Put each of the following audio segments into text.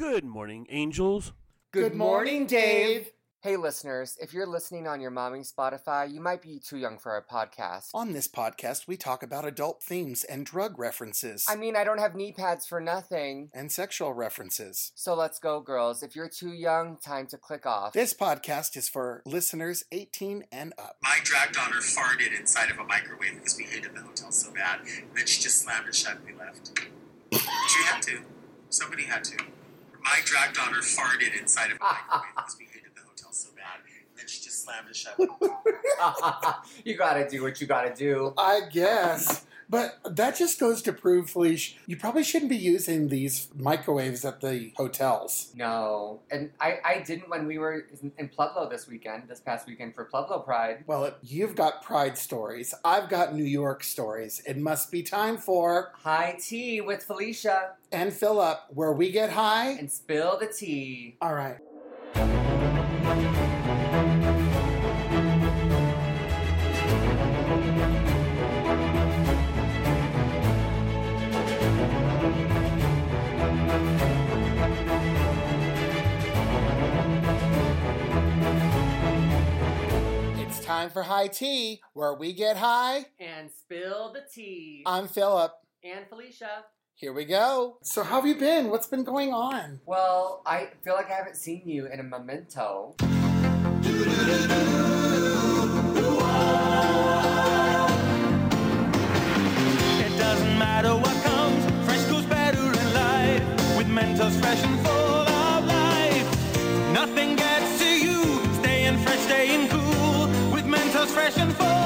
Good morning, angels. Good morning, Dave. Hey, listeners, if you're listening on your mommy Spotify, you might be too young for our podcast. On this podcast, we talk about adult themes and drug references. I mean, I don't have knee pads for nothing. and sexual references. So let's go, girls. If you're too young, time to click off. This podcast is for listeners 18 and up. My drag daughter farted inside of a microwave because we hated the hotel so bad. And then she just slammed it shut and we left. she had to. Somebody had to. My drag daughter farted inside of a microwave because we hated the hotel so bad. And then she just slammed it shut. you gotta do what you gotta do. I guess. But that just goes to prove, Felice, you probably shouldn't be using these microwaves at the hotels. No. And I, I didn't when we were in- Pueblo this weekend, this past weekend for Pueblo Pride. Well, you've got pride stories. I've got New York stories. It must be time for High tea with Felicia and up where we get high. and spill the tea. All right. Time for high tea where we get high. And spill the tea. I'm Philip. and Felicia. Here we go. So, how have you been? What's been going on? Well, I feel like I haven't seen you in a memento. It doesn't matter what comes, fresh goes better in life. With Mentos fresh and fresh and full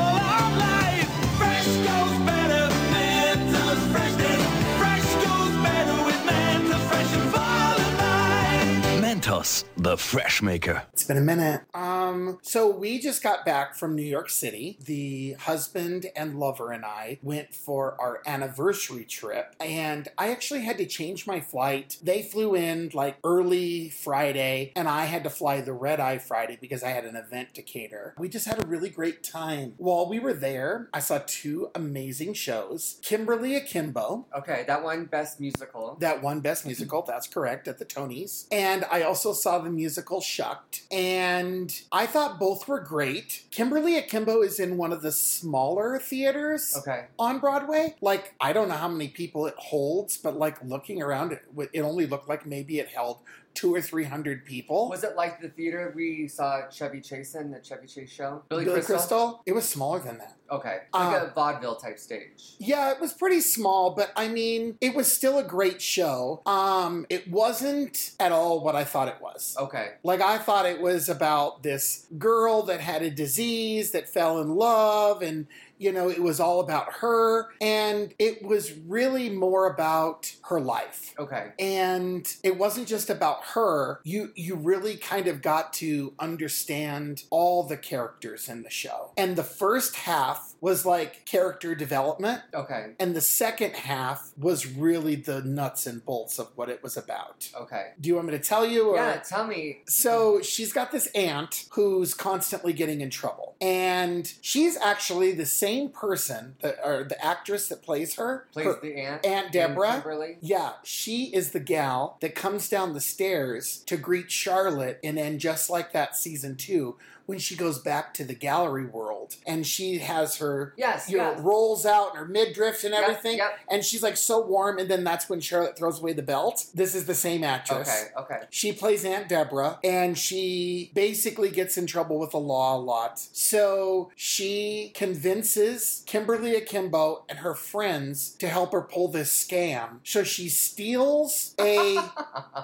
life. Mentos, the fresh maker. It's been a minute. Um, so we just got back from New York City. The husband and lover and I went for our anniversary trip, and I actually had to change my flight. They flew in like early Friday, and I had to fly the red eye Friday because I had an event to cater. We just had a really great time. While we were there, I saw two amazing shows Kimberly Akimbo, Okay, that one best musical. that one Best Musical, that's correct, at the Tonys. And I also saw the musical Shucked. And I thought both were great. Kimberly Akimbo is in one of the smaller theaters Okay. on Broadway. Like, I don't know how many people it holds, but like looking around, it, it only looked like maybe it held two or three hundred people. Was it like the theater we saw Chevy Chase in, the Chevy Chase show? Billy, Billy Crystal? Crystal? It was smaller than that. Okay. Like Uh, a vaudeville type stage. Yeah, it was pretty small, but I mean, it was still a great show. Um, it wasn't at all what I thought it was. Okay. Like I thought it was about this girl that had a disease that fell in love and you know, it was all about her and it was really more about her life. Okay. And it wasn't just about her. You you really kind of got to understand all the characters in the show. And the first half was like character development Okay. and the second half was really the nuts and bolts of what it was about. Okay. Do you want me to tell you or Yeah, tell me. so she's got this aunt who's constantly getting in trouble. And she's actually the same person, that, or the actress that plays her. Plays her- the aunt. Aunt Deborah. Kimberly. Yeah, she is the gal that comes down the stairs to greet Charlotte in And Just Like That season two when she goes back to the gallery world and she has her Yes, you know, rolls out and her midriff and Yep, everything. yep. And she's like so warm, and then that's when Charlotte throws away the belt. This is the same actress. Okay. Okay. She plays Aunt Deborah, and she basically gets in trouble with the law a lot. So she convinces Kimberly Akimbo and her friends to help her pull this scam. So she steals a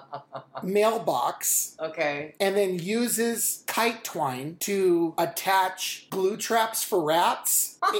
mailbox Okay. and then uses kite twine to attach glue traps for rats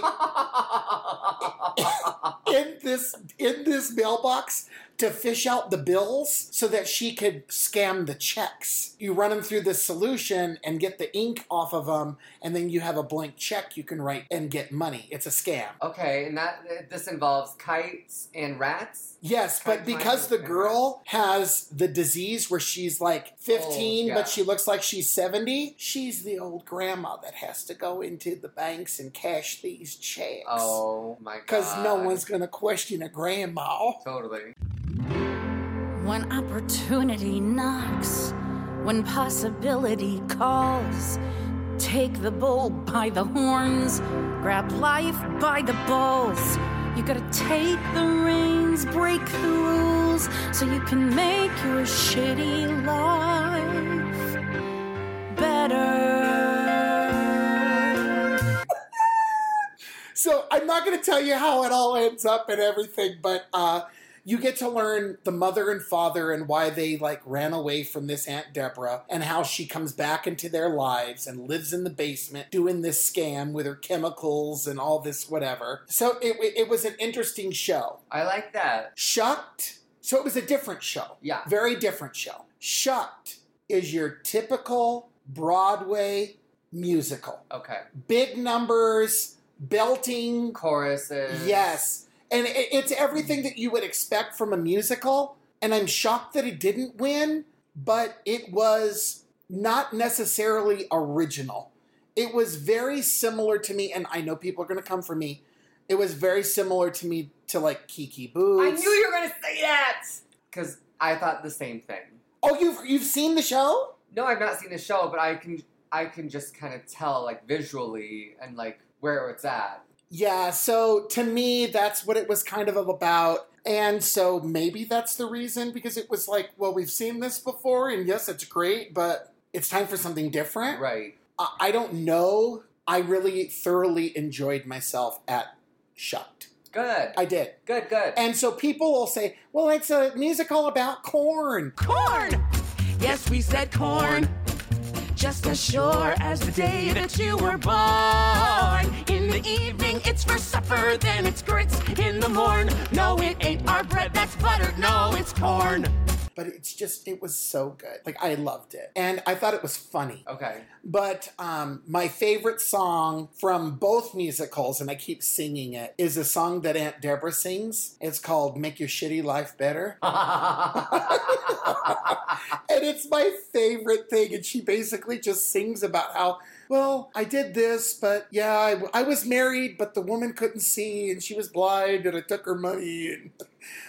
in this in this mailbox to fish out the bills so that she could scam the checks. You run them through this solution and get the ink off of them, and then you have a blank check you can write and get money. It's a scam. okay, and that this involves kites and rats. Yes, but because the girl has the disease where she's like 15, Oh, yeah. but she looks like she's 70, she's the old grandma that has to go into the banks and cash these checks. Oh my god. Because no one's going to question a grandma. totally. When opportunity knocks, when possibility calls, take the bull by the horns, grab life by the balls. You gotta take the reins, break the rules, so you can make your shitty life better. So I'm not to tell you how it all ends up and everything, but uh, you get to learn the mother and father and why they like ran away from this Aunt Deborah and how she comes back into their lives and lives in the basement doing this scam with her chemicals and all this whatever. So it, it was an interesting show. I like that. Shucked. So it was a different show. Yeah. Very different show. Shucked is your typical Broadway musical. Okay. Big numbers, belting, Choruses. Yes. And it, it's everything that you would expect from a musical. And I'm shocked that it didn't win, but it was not necessarily original. It was very similar to me, and I know people are going to come for me. It was very similar to me to like Kinky Boots. I knew you were gonna say that because I thought the same thing. Oh, you've you've seen the show? No, I've not seen the show, but I can I can just kind of tell like visually and like where it's at. Yeah. So to me, that's what it was kind of about. And so maybe that's the reason because it was like, well, we've seen this before, and yes, it's great, but it's time for something different. Right. I I don't know. I really thoroughly enjoyed myself at Shucked. Good. I did. good. Good. And so people will say, well, it's a musical about corn. Corn! Yes, we said corn. Just as sure as the day that you were born. In the evening, it's for supper, then it's grits in the morn. No, it ain't our bread that's buttered, no, it's corn. But it's just, it was so good. Like, I loved it. And I thought it was funny. okay. But um, my favorite song from both musicals, and I keep singing it, is a song that Aunt Deborah sings. It's called Make Your Shitty Life Better. and it's my favorite thing. And she basically just sings about how, well, I did this, but yeah, I, I was married, but the woman couldn't see, and she was blind, and I took her money, and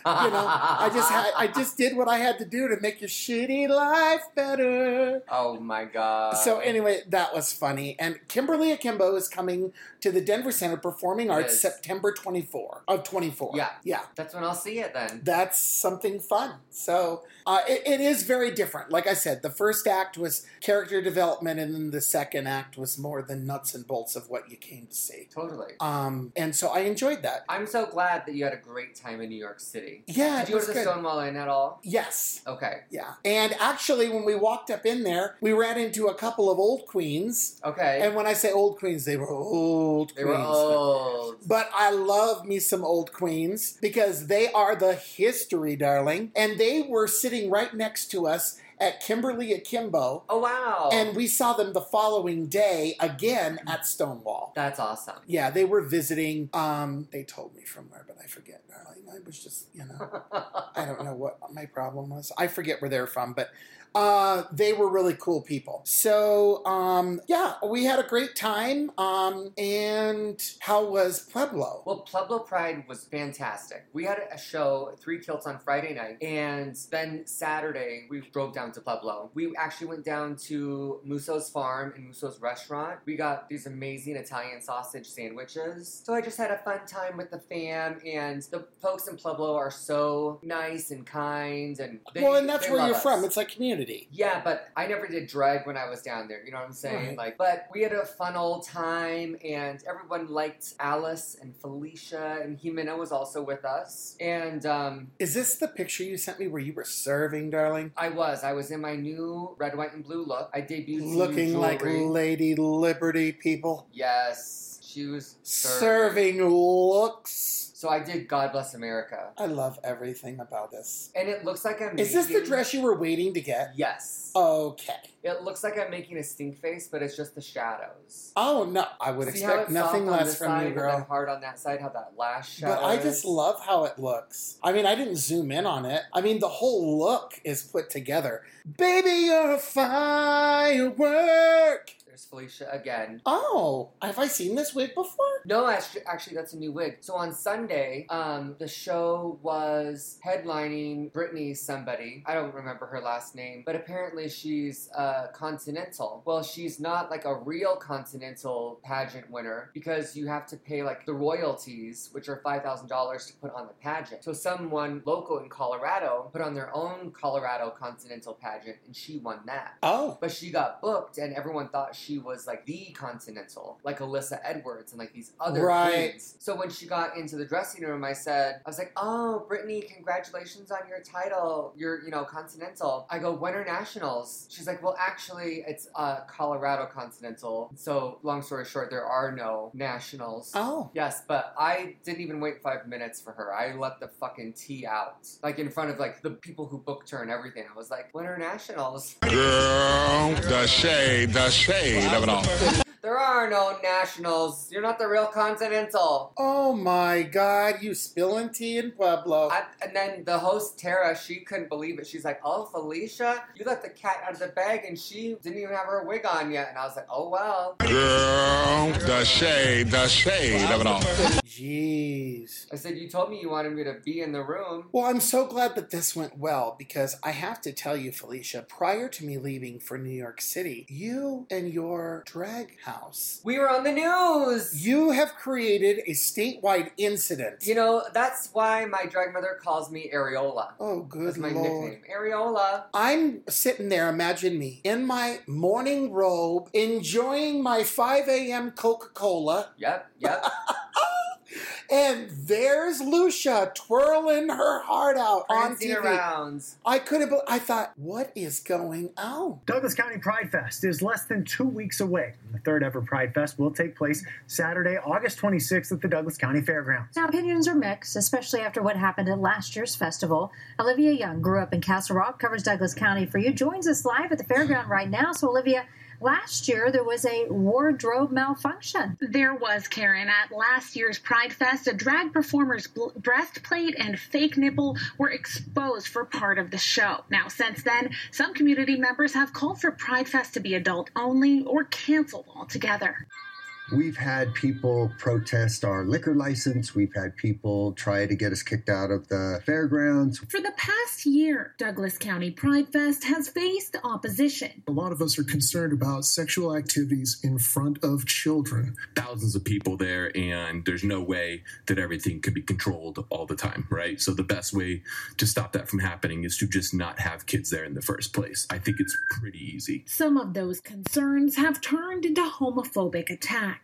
you know, I just had, I just did what I had to do to make your shitty life better. oh my god. So anyway, that was funny. And Kimberly Akimbo is coming to the Denver Center Performing Arts is. September 24 of 24. Yeah. Yeah. that's when I'll see it then. That's something fun. So uh, it, it is very different. Like I said, the first act was character development, and then the second act was more the nuts and bolts of what you came to see. Totally. Um, and so I enjoyed that. I'm so glad that you had a great time in New York City. Yeah, Did you go to the good. Stonewall Inn at all? Yes. Okay. Yeah. And actually, when we walked up in there, we ran into a couple of old queens. Okay. And when I say old queens, they were old they queens. were old. But I love me some old queens because they are the history, darling. And they were sitting right next to us at Kimberly Akimbo. Oh wow. And we saw them the following day again at Stonewall. that's awesome. Yeah, they were visiting. Um, they told me from where, but I forget, darling. I was just, you know, I don't know what my problem was. I forget where they're from, but uh, they were really cool people. So, um, yeah, we had a great time. Um, and how was Pueblo? Well, Pueblo Pride was fantastic. We had a show, Three Kilts, on Friday night, and then Saturday we drove down to Pueblo. We actually went down to Musso's farm and Musso's restaurant. We got these amazing Italian sausage sandwiches. So I just had a fun time with the fam, and the folks in Pueblo are so nice and kind, and they, well, and that's where you're us. from. It's like community. Yeah, but I never did drag when I was down there. You know what I'm saying? Right. Like, but we had a fun old time, and everyone liked Alice and Felicia, and Jimena was also with us. And um, Is this the picture you sent me where you were serving, darling? I was, I was in my new red, white, and blue look. I debuted Looking like. Lady Liberty people. yes, she was Serving looks. So I did God Bless America, I love everything about this. and it looks like I'm. Is this the dress you were waiting to get? Yes. Okay. It looks like I'm making a stink face, but it's just the shadows. Oh no, I would See expect nothing less from you, girl. hard on that side. How that lash shadow. But I just love how it looks. I mean, I didn't zoom in on it. I mean, the whole look is put together. Baby, you're a firework. There's Felicia again. Oh, have I seen this wig before? No, actually, actually, that's a new wig. So on Sunday. Um, the show was headlining Brittany somebody. I don't remember her last name, but apparently she's uh, continental. Well, she's not like a real continental pageant winner because you have to pay like the royalties, which are five thousand dollars to put on the pageant. So someone local in Colorado put on their own Colorado continental pageant, and she won that. Oh, But she got booked, and everyone thought she was like the Continental, like Alyssa Edwards and like these other Right. queens. So when she got into the dressing room, I said, I was like, "Oh, Brittany, congratulations on your title. You're, you know, Continental." I go, "When are nationals?" She's like, "Well, actually, it's uh, Colorado Continental." So long story short, there are no nationals. oh. Yes, but I didn't even wait five minutes for her. I let the fucking tea out, like in front of like the people who booked her and everything. I was like, "When are nationals?" Girl, the shade, the shade of it all. There are no nationals. You're not the real Continental. Oh my God, you spilling tea in Pueblo. I, and then the host Tara, she couldn't believe it. She's like, "Oh, Felicia, you let the cat out of the bag, and she didn't even have her wig on yet." And I was like, "Oh well." Girl, the shade, the shade of it all. Jeez. I said, "You told me you wanted me to be in the room." Well, I'm so glad that this went well because I have to tell you, Felicia, prior to me leaving for New York City, you and your drag house, We were on the news. you have created a statewide incident. You know, that's why my drag mother calls me Areola. oh, good That's my lord. nickname, Areola. I'm sitting there, imagine me, in my morning robe, enjoying my 5 a.m. Coca Cola, Yep, yep. and there's Lucia twirling her heart out on Prancing TV. around. I couldn't. bel I thought, what is going on? Douglas County Pride Fest is less than two weeks away. The third ever Pride Fest will take place Saturday, August 26th at the Douglas County Fairgrounds. Now, opinions are mixed, especially after what happened at last year's festival. Olivia Young grew up in Castle Rock, covers Douglas County for you, joins us live at the fairground right now. So, Olivia, last year there was a wardrobe malfunction. There was, Karen, at last year's Pride Fest, a drag performer's breastplate and fake nipple were exposed for part of the show. Now, since then, some community members have called for Pride Fest to be adult only or canceled altogether. We've had people protest our liquor license. We've had people try to get us kicked out of the fairgrounds. For the past year, Douglas County Pride Fest has faced opposition. A lot of us are concerned about sexual activities in front of children. thousands of people there and there's no way that everything could be controlled all the time right so the best way to stop that from happening is to just not have kids there in the first place i think it's pretty easy Some of those concerns have turned into homophobic attacks.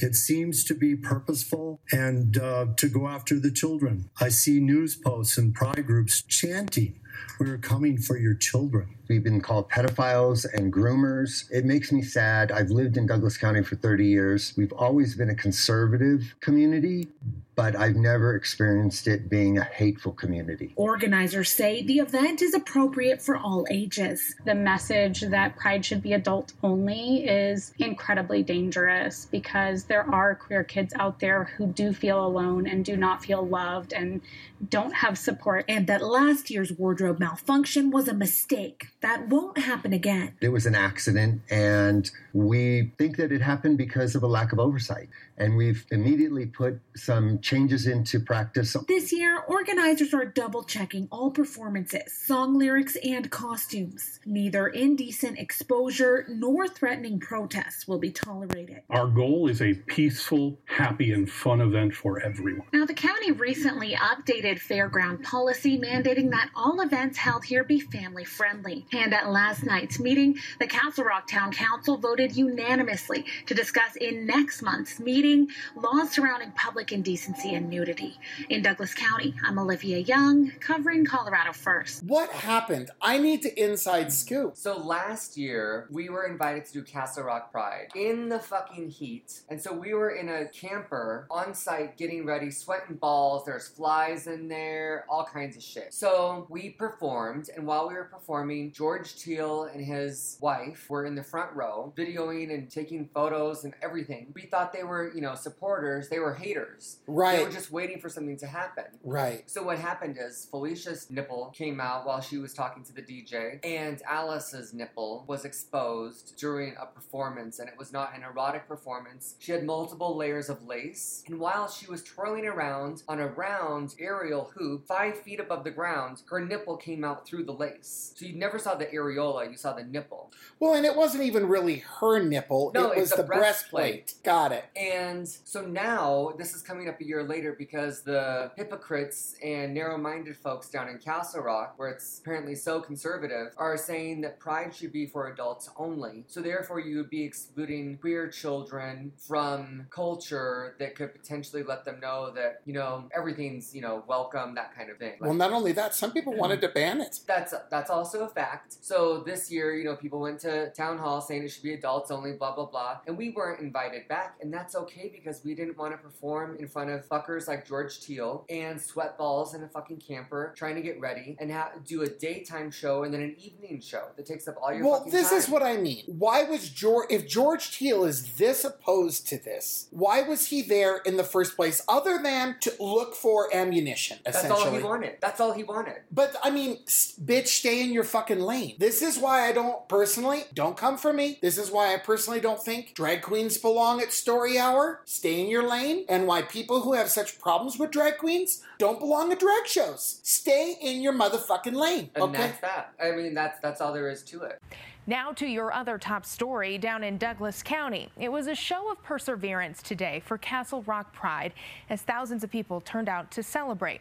It seems to be purposeful and uh, to go after the children. I see news posts and pride groups chanting, We're coming for your children. We've been called pedophiles and groomers. It makes me sad. I've lived in Douglas County for 30 years. We've always been a conservative community, but I've never experienced it being a hateful community. Organizers say the event is appropriate for all ages. the message that pride should be adult only is incredibly dangerous because there are queer kids out there who do feel alone and do not feel loved and don't have support. And that last year's wardrobe malfunction was a mistake. That won't happen again. It was an accident, and we think that it happened because of a lack of oversight. And we've immediately put some changes into practice. This year, organizers are double checking all performances, song lyrics, and costumes. Neither indecent exposure nor threatening protests will be tolerated. Our goal is a peaceful, happy, and fun event for everyone. Now, the county recently updated fairground policy mandating that all events held here be family friendly. And at last night's meeting, the Castle Rock Town Council voted unanimously to discuss in next month's meeting laws surrounding public indecency and nudity. In Douglas County, I'm Olivia Young, covering Colorado First. What happened? I need the inside scoop. So last year, we were invited to do Castle Rock Pride in the fucking heat. And so we were in a camper on site getting ready, sweating balls. There's flies in there, all kinds of shit. So we performed, and while we were performing, George Teal and his wife were in the front row, videoing and taking photos and everything. We thought they were, you know, supporters, they were haters. Right. They were just waiting for something to happen. Right. So what happened is Felicia's nipple came out while she was talking to the DJ, and Alice's nipple was exposed during a performance, and it was not an erotic performance. She had multiple layers of lace, and while she was twirling around on a round aerial hoop five feet above the ground, her nipple came out through the lace. So you never saw the areola, you saw the nipple. Well, and it wasn't even really her nipple. No, it was it's the the breastplate. breastplate. Got it. And so now, this is coming up a year later because the hypocrites and narrow minded folks down in Castle Rock, where it's apparently so conservative, are saying that pride should be for adults only. So therefore, you would be excluding queer children from culture that could potentially let them know that, you know, everything's, you know, welcome, that kind of thing. Well, not only that, some people wanted to ban it. That's that's also a fact. So this year, you know, people went to town hall saying it should be adults only, blah blah blah, and we weren't invited back, and that's okay because we didn't want to perform in front of fuckers like George Teal and sweat balls in a fucking camper trying to get ready and ha- do a daytime show and then an evening show that takes up all your Well, this time. is what I mean. Why was George, if George Teal is this opposed to this, why was he there in the first place other than to look for ammunition, That's all he wanted. That's all he wanted. But I mean, bitch, stay in your fucking lane. This is why I don't personally, don't come for me. This is why I personally don't think drag queens belong at Story Hour. Stay in your lane. And why people who have such problems with drag queens don't belong at drag shows. Stay in your motherfucking lane. And okay? that's that. I mean, that's that's all there is to it. Now to your other top story down in Douglas County. It was a show of perseverance today for Castle Rock Pride as thousands of people turned out to celebrate.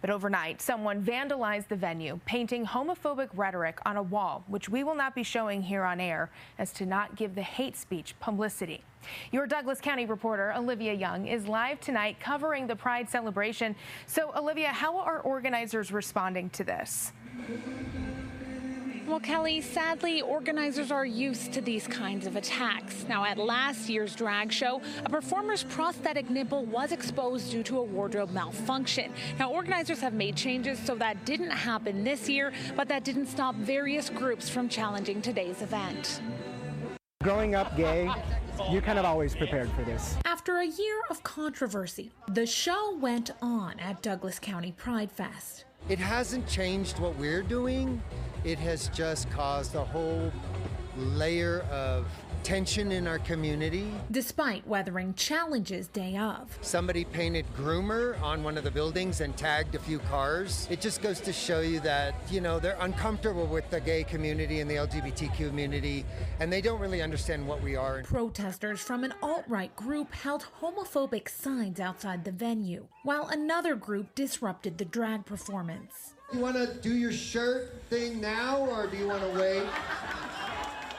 But overnight, someone vandalized the venue, painting homophobic rhetoric on a wall, which we will not be showing here on air as to not give the hate speech publicity. Your Douglas County reporter, Olivia Young, is live tonight covering the Pride celebration. So, Olivia, how are organizers responding to this? Well, Kelly, sadly, organizers are used to these kinds of attacks. Now, at last year's drag show, a performer's prosthetic nipple was exposed due to a wardrobe malfunction. Now, organizers have made changes so that didn't happen this year, but that didn't stop various groups from challenging today's event. Growing up gay, you kind of always prepared for this. After a year of controversy, the show went on at Douglas County Pride Fest. It hasn't changed what we're doing. It has just caused a whole layer of tension in our community. Despite weathering challenges day of. Somebody painted groomer on one of the buildings and tagged a few cars. It just goes to show you that, you know, they're uncomfortable with the gay community and the LGBT community, and they don't really understand what we are. Protesters from an alt right group held homophobic signs outside the venue, while another group disrupted the drag performance. You want to do your shirt thing now, or do you want to wait?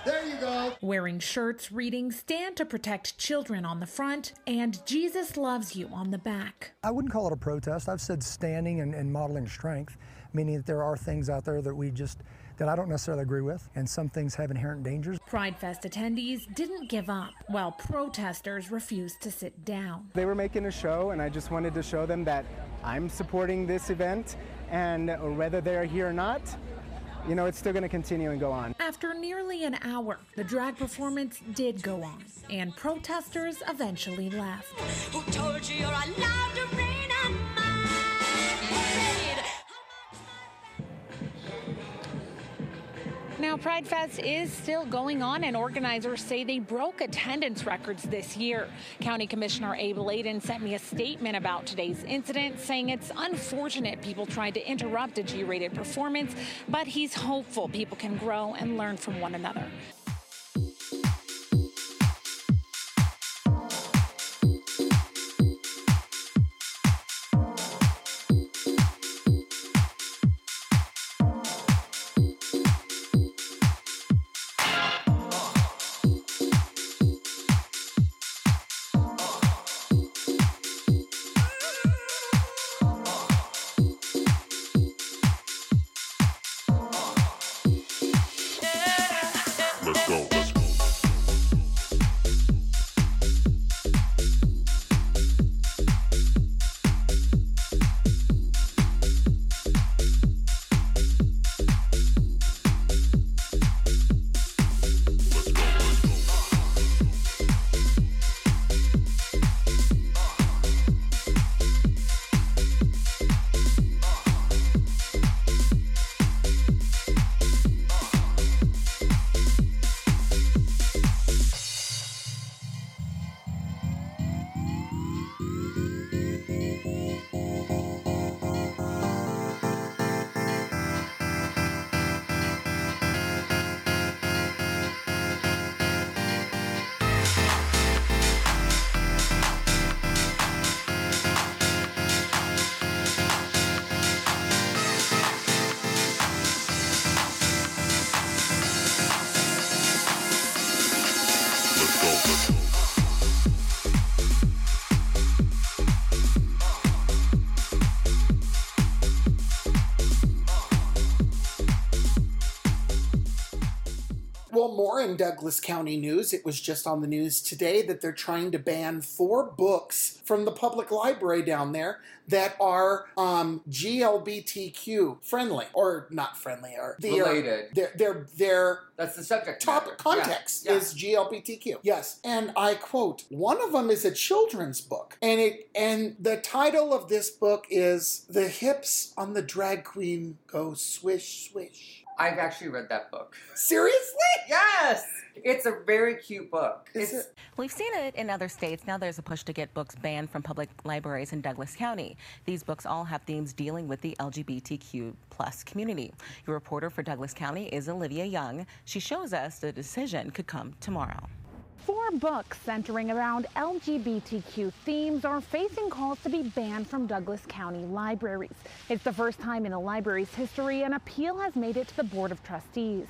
There you go. Wearing shirts reading Stand to Protect Children on the front and Jesus Loves You on the back. I wouldn't call it a protest. I've said standing and, and modeling strength, meaning that there are things out there that we just that I don't necessarily agree with, and some things have inherent dangers. Pride Fest attendees didn't give up, while protesters refused to sit down. They were making a show, and I just wanted to show them that I'm supporting this event, and whether they're here or not, you know, it's still going to continue and go on. After nearly an hour, the drag performance did go on, and protesters eventually left. Now, Pride Fest is still going on, and organizers say they broke attendance records this year. County Commissioner Abe Laydon sent me a statement about today's incident, saying it's unfortunate people tried to interrupt a G rated performance, but he's hopeful people can grow and learn from one another. More in Douglas County news. It was just on the news today that they're trying to ban four books from the public library down there that are um, GLBTQ friendly or not friendly or the, Related. Their their their That's the subject top matter. context Yeah, yeah. is GLBTQ. Yes, and I quote: one of them is a children's book, and it and the title of this book is "The Hips on the Drag Queen Go Swish Swish." I've actually read that book. Seriously? Yes! It's a very cute book. Is it's We've seen it in other states. Now there's a push to get books banned from public libraries in Douglas County. These books all have themes dealing with the LGBTQ plus community. Your reporter for Douglas County is Olivia Young. She shows us the decision could come tomorrow. Four books centering around LGBTQ themes are facing calls to be banned from Douglas County libraries. It's the first time in the library's history an appeal has made it to the Board of Trustees.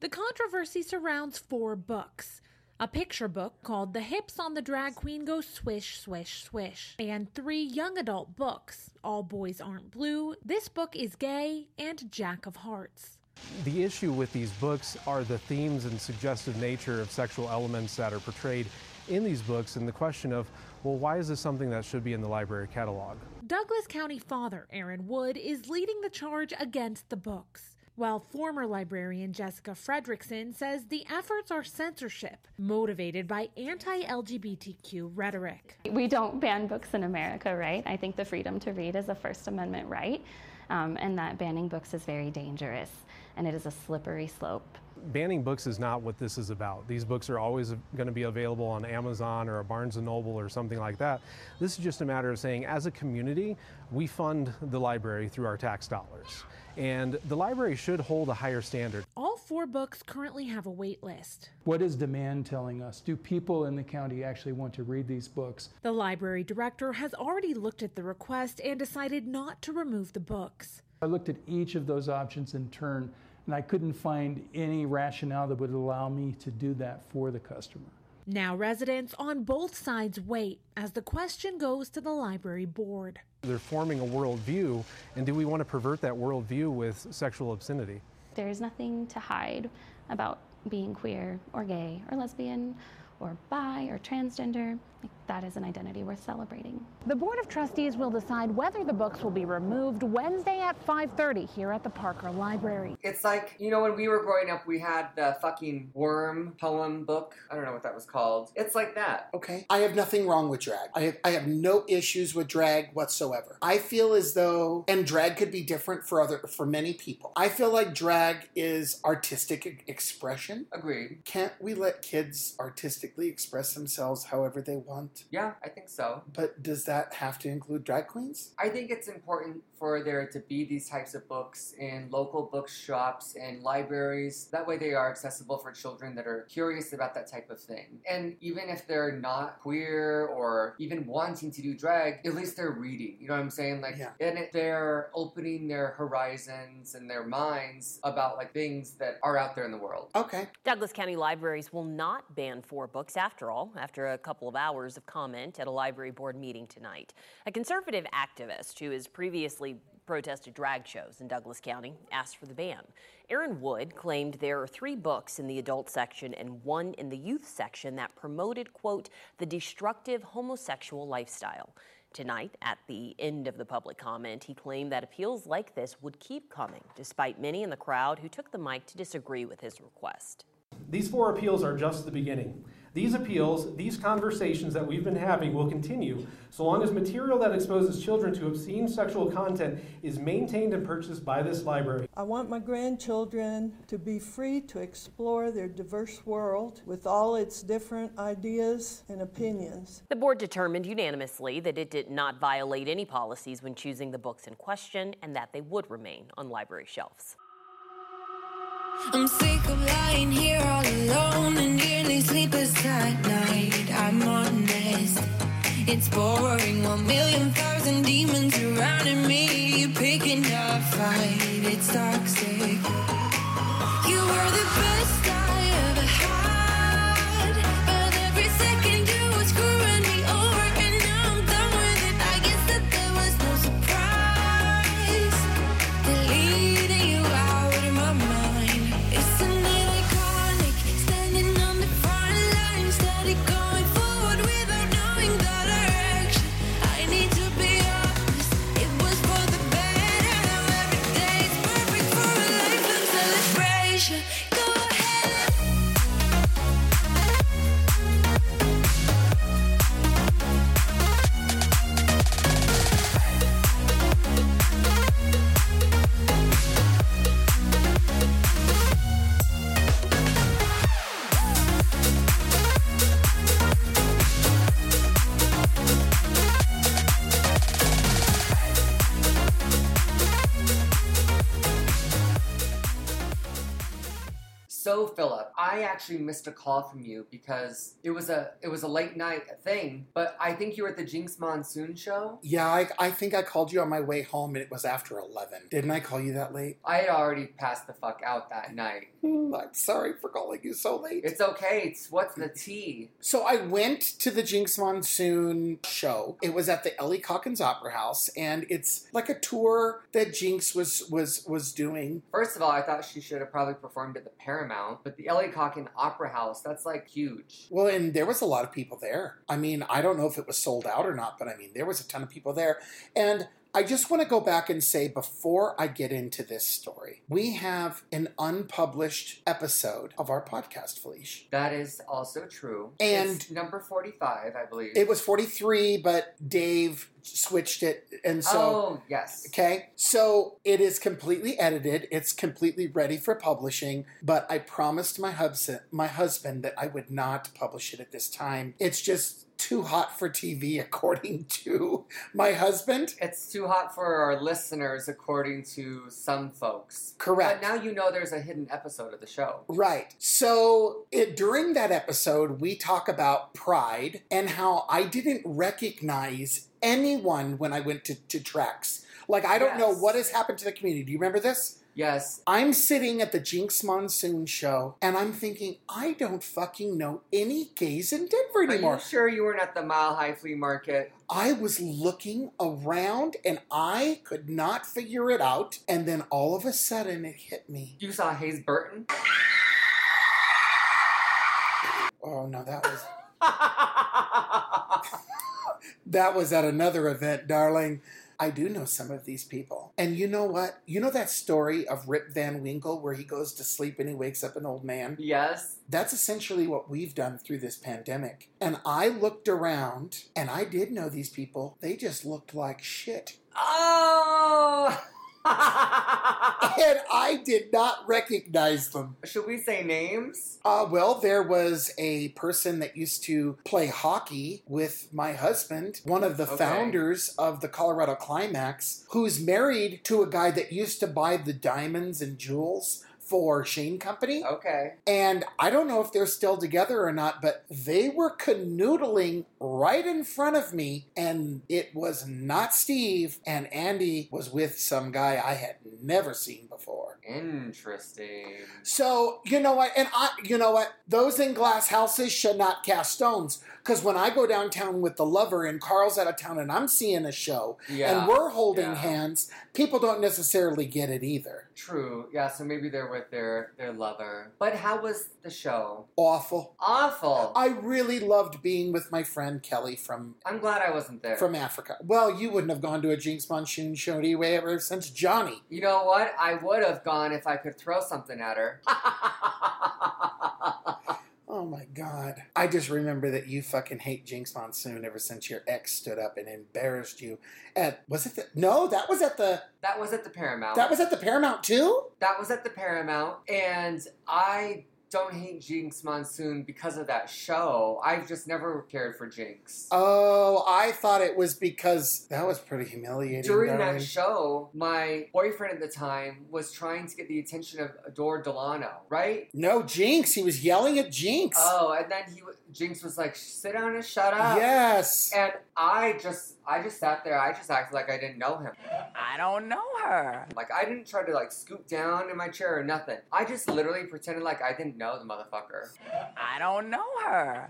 The controversy surrounds four books. A picture book called The Hips on the Drag Queen Go Swish, Swish, Swish, and three young adult books All Boys Aren't Blue, This Book is Gay, and Jack of Hearts. The issue with these books are the themes and suggestive nature of sexual elements that are portrayed in these books, and the question of, well, why is this something that should be in the library catalog? Douglas County father Aaron Wood is leading the charge against the books. While former librarian Jessica Fredrickson says the efforts are censorship motivated by anti LGBTQ rhetoric. We don't ban books in America, right? I think the freedom to read is a First Amendment right, um, and that banning books is very dangerous, and it is a slippery slope. Banning books is not what this is about. These books are always going to be available on Amazon or a Barnes and Noble or something like that. This is just a matter of saying, as a community, we fund the library through our tax dollars. And the library should hold a higher standard. All four books currently have a wait list. What is demand telling us? Do people in the county actually want to read these books? The library director has already looked at the request and decided not to remove the books. I looked at each of those options in turn, and I couldn't find any rationale that would allow me to do that for the customer. Now, residents on both sides wait as the question goes to the library board. They're forming a worldview, and do we want to pervert that worldview with sexual obscenity? There is nothing to hide about being queer or gay or lesbian or bi or transgender. Like, that is an identity worth celebrating. The Board of Trustees will decide whether the books will be removed Wednesday at 5:30 here at the Parker Library. It's like, you know, when we were growing up, we had the fucking worm poem book. I don't know what that was called. It's like that. Okay. I have nothing wrong with drag. I have, I have no issues with drag whatsoever. I feel as though, and drag could be different for other for many people. I feel like drag is artistic expression. Agreed. Can't we let kids artistically express themselves however they want? Yeah, I think so. But does that have to include drag queens? I think it's important for there to be these types of books in local bookshops and libraries. That way they are accessible for children that are curious about that type of thing. And even if they're not queer or even wanting to do drag, at least they're reading. You know what I'm saying? Like Yeah. and it, they're opening their horizons and their minds about like things that are out there in the world. Okay. Douglas County libraries will not ban four books after all, after a couple of hours of comment at a library board meeting tonight. A conservative activist who has previously protested drag shows in Douglas County asked for the ban. Aaron Wood claimed there are three books in the adult section and one in the youth section that promoted, quote, the destructive homosexual lifestyle. Tonight, at the end of the public comment, he claimed that appeals like this would keep coming, despite many in the crowd who took the mic to disagree with his request. These four appeals are just the beginning. These appeals, these conversations that we've been having will continue so long as material that exposes children to obscene sexual content is maintained and purchased by this library. I want my grandchildren to be free to explore their diverse world with all its different ideas and opinions. The board determined unanimously that it did not violate any policies when choosing the books in question and that they would remain on library shelves. I'm sick of lying here all alone and nearly sleepless at night. I'm honest. It's boring. One million thousand demons surrounding me. Picking a fight. It's toxic. You were the best I actually missed a call from you because it was a it was a late night thing, but I think you were at the Jinx Monsoon show. Yeah, I, I think I called you on my way home and it was after 11. Didn't I call you that late? I had already passed the fuck out that night. I'm sorry for calling you so late. It's okay. It's what's the tea? So I went to the Jinx Monsoon show. It was at the Ellie Caulkins Opera House, and it's like a tour that Jinx was was was doing. First of all, I thought she should have probably performed at the Paramount, but the Ellie Caulkin Opera House, that's like huge. Well, and there was a lot of people there. I mean, I don't know if it was sold out or not, but I mean, there was a ton of people there. And I just want to go back and say before I get into this story, we have an unpublished episode of our podcast, Felicia. That is also true. And- It's number 45, I believe. It was 43, but Dave switched it. And so. oh, yes. Okay, so it is completely edited. It's completely ready for publishing. But I promised my husband, my husband, that I would not publish it at this time. It's just too hot for TV, according to my husband. It's too hot for our listeners, according to some folks. Correct. But now you know there's a hidden episode of the show. Right. So it, during that episode, we talk about pride and how I didn't recognize anyone when I went to, to tracks. Like, I don't know what has happened to the community. Do you remember this? Yes. I'm sitting at the Jinx Monsoon show and I'm thinking, I don't fucking know any gays in Denver anymore. Are you sure you weren't at the Mile High Flea Market? I was looking around and I could not figure it out. And then all of a sudden it hit me. You saw Hayes Burton? Oh no, that was that was at another event, darling. I do know some of these people. And you know what? You know that story of Rip Van Winkle where he goes to sleep and he wakes up an old man? Yes. That's essentially what we've done through this pandemic. And I looked around and I did know these people. They just looked like shit. Oh! and I did not recognize them. Should we say names? Uh, well, there was a person that used to play hockey with my husband, one of the Okay. founders of the Colorado Climax, who's married to a guy that used to buy the diamonds and jewels for Shane Company. Okay. And I don't know if they're still together or not, but they were canoodling right in front of me, and it was not Steve, and Andy was with some guy I had never seen before. Interesting. So, you know what? And I, you know what? Those in glass houses should not cast stones. Because when I go downtown with the lover and Carl's out of town and I'm seeing a show Yeah, and we're holding yeah. hands, people don't necessarily get it either. True. Yeah, so maybe they're with their their lover. But how was the show? Awful. Awful. I really loved being with my friend Kelly from I'm glad I wasn't there. from Africa. Well, you wouldn't have gone to a Jinx Monsoon show anyway ever since Johnny. you know what? I would have gone if I could throw something at her. Oh my god. I just remember that you fucking hate Jinx Monsoon ever since your ex stood up and embarrassed you at was it the No, that was at the that was at the Paramount. that was at the Paramount too? That was at the Paramount, and I don't hate Jinx Monsoon because of that show. I've just never cared for Jinx. Oh, I thought it was because that was pretty humiliating. During darling. that show, my boyfriend at the time was trying to get the attention of Adore Delano, right? No, Jinx. He was yelling at Jinx. Oh, and then he Jinx was like, "Sit down and shut up." Yes. And I just, I just sat there. I just acted like I didn't know him. I don't know her. Like I didn't try to like scoop down in my chair or nothing. I just literally pretended like I didn't know the motherfucker. I don't know her.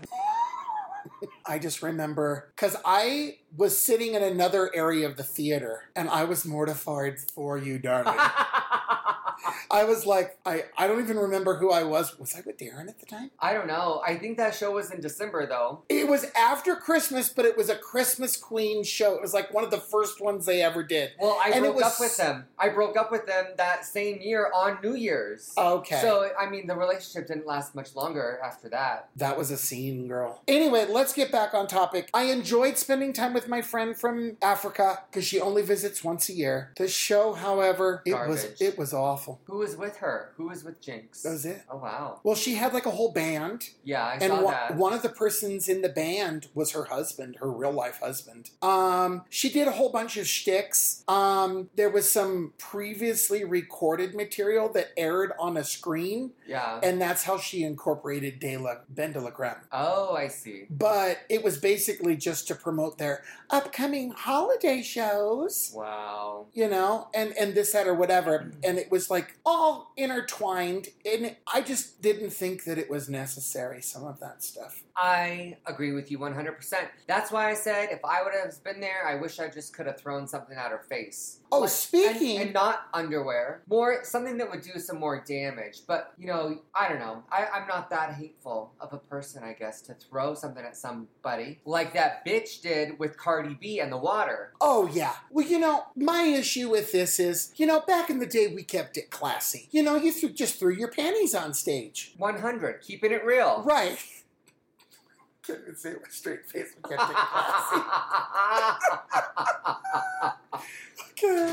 I just remember because I was sitting in another area of the theater and I was mortified for you, darling. I was like, I, I don't even remember who I was. Was I with Darren at the time? I don't know. I think that show was in December though. It was after Christmas, but it was a Christmas Queen show. It was like one of the first ones they ever did. Well, I And broke was- up with them. I broke up with them that same year on New Year's. Okay. So I mean, the relationship didn't last much longer after that. That was a scene, girl. Anyway, let's get back on topic. I enjoyed spending time with my friend from Africa because she only visits once a year. The show, however, it was it was awful. Who was with her? Who was with Jinx? That was it. Oh wow. Well, she had like a whole band. Yeah, I and saw one, that. one of the persons in the band was her husband, her real life husband. Um, she did a whole bunch of shticks. Um, there was some previously recorded material that aired on a screen, Yeah. and that's how she incorporated De La Ben de la Creme. oh, I see. But it was basically just to promote their upcoming holiday shows Wow. you know, and and this that or whatever, and it was like all intertwined, and I just didn't think that it was necessary. Some of that stuff. I agree with you 100%. That's why I said if I would have been there, I wish I just could have thrown something at her face. Oh, Like- speaking- and, and not underwear, more something that would do some more damage. But you know, I don't know. I, I'm not that hateful of a person, I guess, to throw something at somebody like that bitch did with Cardi B and the water. Oh yeah. Well, you know, my issue with this is, you know, back in the day we kept it classy. You know, you threw, just threw your panties on stage. 100, keeping it real. Right. Couldn't say it with a straight face. We kept it classy.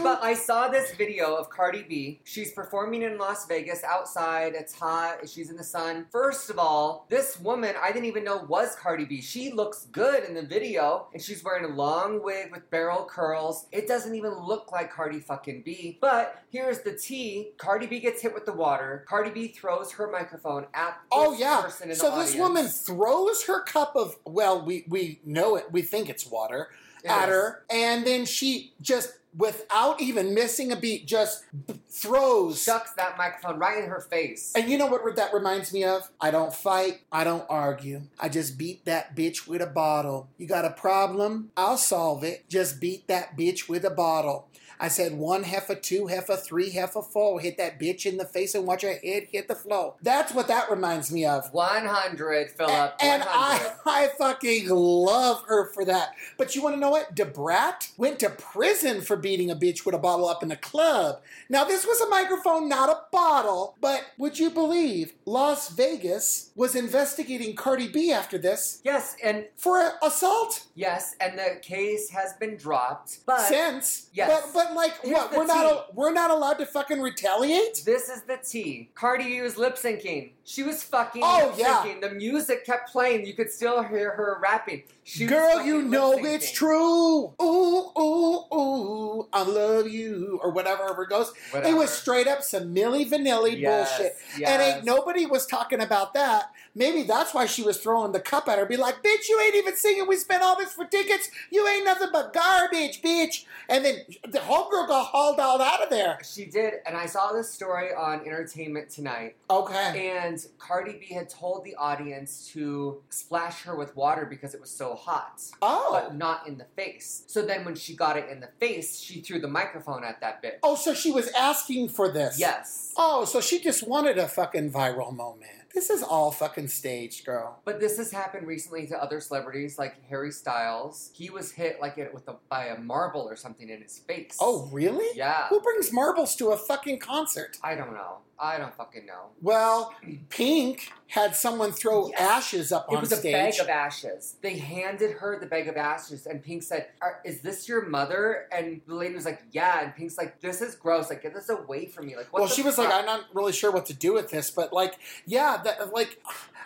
But I saw this video of Cardi B. She's performing in Las Vegas outside. It's hot. She's in the sun. First of all, this woman I didn't even know was Cardi B. She looks good in the video, and she's wearing a long wig with barrel curls. It doesn't even look like Cardi fucking B. But here's the tea: Cardi B gets hit with the water. Cardi B throws her microphone at oh, this Oh yeah. So this audience. woman throws her cup of well, we we know it. We think it's water It at her, and then she just without even missing a beat, just throws. Shucks that microphone right in her face. And you know what that reminds me of? I don't fight. I don't argue. I just beat that bitch with a bottle. You got a problem? I'll solve it. Just beat that bitch with a bottle. I said one heifer, two heifer, three heifer, four. Hit that bitch in the face and watch her head hit the floor. That's what that reminds me of. 100, Philip. And 100. I, I fucking love her for that. But you want to know what? Da Brat went to prison for beating a bitch with a bottle up in a club. Now, this was a microphone, not a bottle. But would you believe Las Vegas was investigating Cardi B after this? Yes, and for assault. Yes, and the case has been dropped. But Since, yes, but but like Here's what? We're not tea. al- we're not allowed to fucking retaliate. This is the tea. Cardi was lip syncing. She was fucking Oh, yeah. The music kept playing. You could still hear her rapping. She Girl, you know it's true. Ooh, ooh, ooh, I love you, or whatever it goes. It was straight up some Milli Vanilli Yes, bullshit. yes. And ain't nobody was talking about that. Maybe that's why she was throwing the cup at her. Be like, bitch, you ain't even singing. We spent all this for tickets. You ain't nothing but garbage, bitch. And then the homegirl got hauled out out of there. She did, and I saw this story on Entertainment Tonight. Okay. And Cardi B had told the audience to splash her with water because it was so hot. Oh. But not in the face. So then when she got it in the face, she threw the microphone at that bitch. Oh, so she was asking for this. Yes. Oh, so she just wanted a fucking viral moment. This is all fucking staged, girl. But this has happened recently to other celebrities like Harry Styles. He was hit like it with a, by a marble or something in his face. Oh, really? Yeah. Who brings marbles to a fucking concert? I don't know. I don't fucking know. Well, Pink had someone throw ashes up It on was a bag of ashes. They handed her the bag of ashes, and Pink said, "Is this your mother?" And the lady was like, "Yeah." And Pink's like, "This is gross. Like, get this away from me." Like, what well, she was fuck? like, I'm not really sure what to do with this, but like, yeah, that like,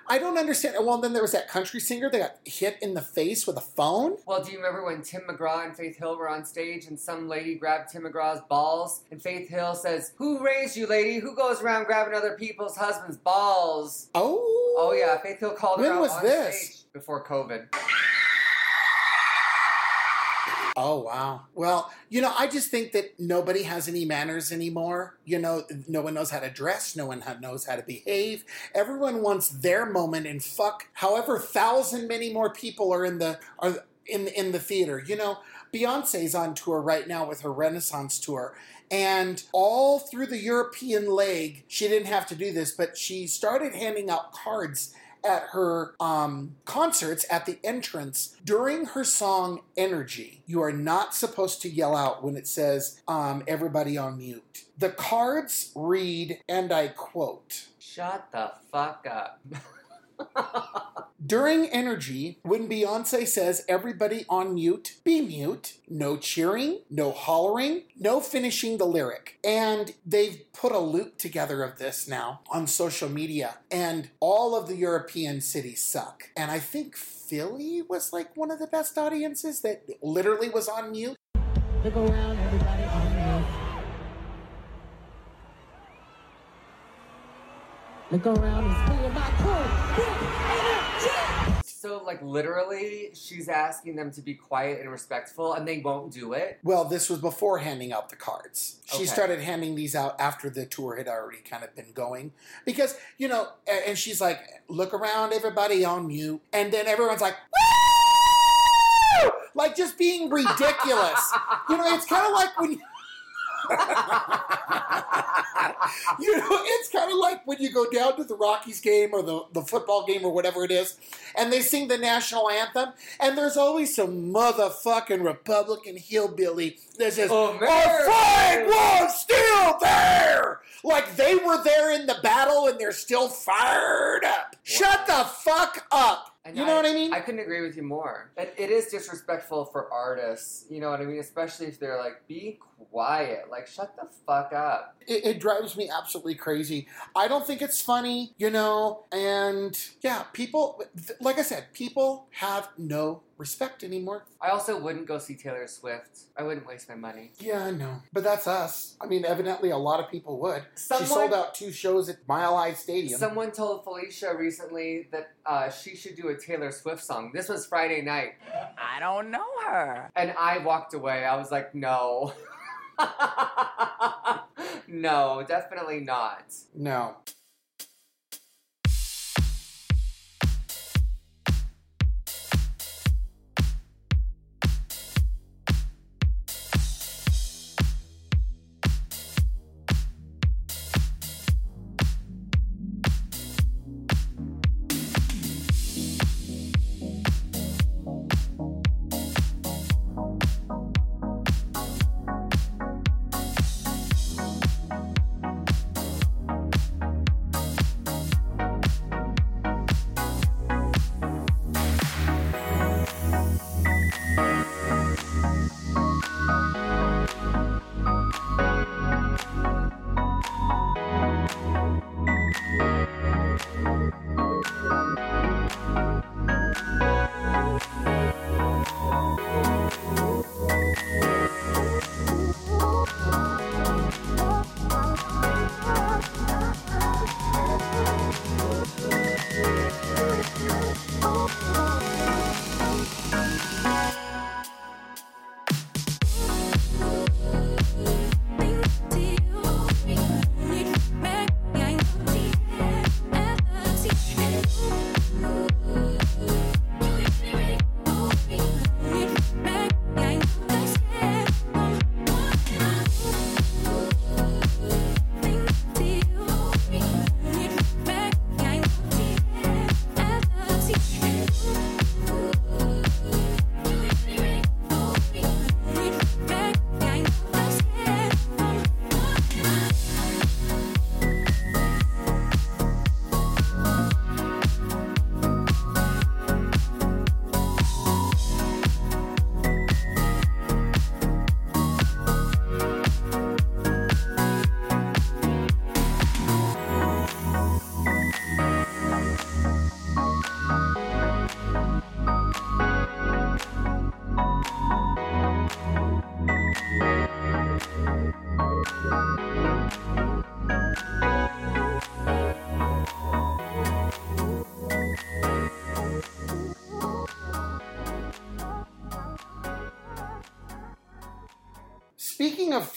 I don't understand. Well, then there was that country singer that got hit in the face with a phone. Well, do you remember when Tim McGraw and Faith Hill were on stage and some lady grabbed Tim McGraw's balls? And Faith Hill says, Who raised you, lady? Who goes around grabbing other people's husbands' balls? Oh. Oh, yeah. Faith Hill called her When out was on this? stage before COVID. Oh wow. Well, you know, I just think that nobody has any manners anymore. You know, no one knows how to dress, no one knows how to behave. Everyone wants their moment and fuck however thousand many more people are in the are in in the theater. You know, Beyonce's on tour right now with her Renaissance tour. And all through the European leg, she didn't have to do this, but she started handing out cards at her um, concerts at the entrance during her song Energy. You are not supposed to yell out when it says um, everybody on mute. The cards read, and I quote, Shut the fuck up. During Energy, when Beyonce says everybody on mute, be mute, no cheering, no hollering, no finishing the lyric. And they've put a loop together of this now on social media, and all of the European cities suck. And I think Philly was like one of the best audiences that literally was on mute. Look around, everybody Look around and see about So, like, literally, she's asking them to be quiet and respectful, and they won't do it. Well, this was before handing out the cards. She Okay. started handing these out after the tour had already kind of been going. Because, you know, and she's like, look around, everybody on mute. And then everyone's like, Woo! Like just being ridiculous. you know, it's kind of like when you. know, it's kind of like when you go down to the Rockies game or the, the football game or whatever it is, and they sing the national anthem, and there's always some motherfucking Republican hillbilly that says, Our flag was still there! Like they were there in the battle and they're still fired up. Shut the fuck up! And you know what I mean? I couldn't agree with you more. It, it is disrespectful for artists, you know what I mean? Especially if they're like, be quiet. Like, shut the fuck up. it, it drives me absolutely crazy. I don't think it's funny, you know, and yeah, people, like I said, people have no respect anymore. I also wouldn't go see Taylor Swift. I wouldn't waste my money. Yeah, I know. But that's us. I mean, evidently a lot of people would. Someone- she sold out two shows at Mile High Stadium. Someone told Felicia recently that uh, she should do a Taylor Swift song. This was Friday night. I don't know her. And I walked away. I was like, no. no, definitely not. no.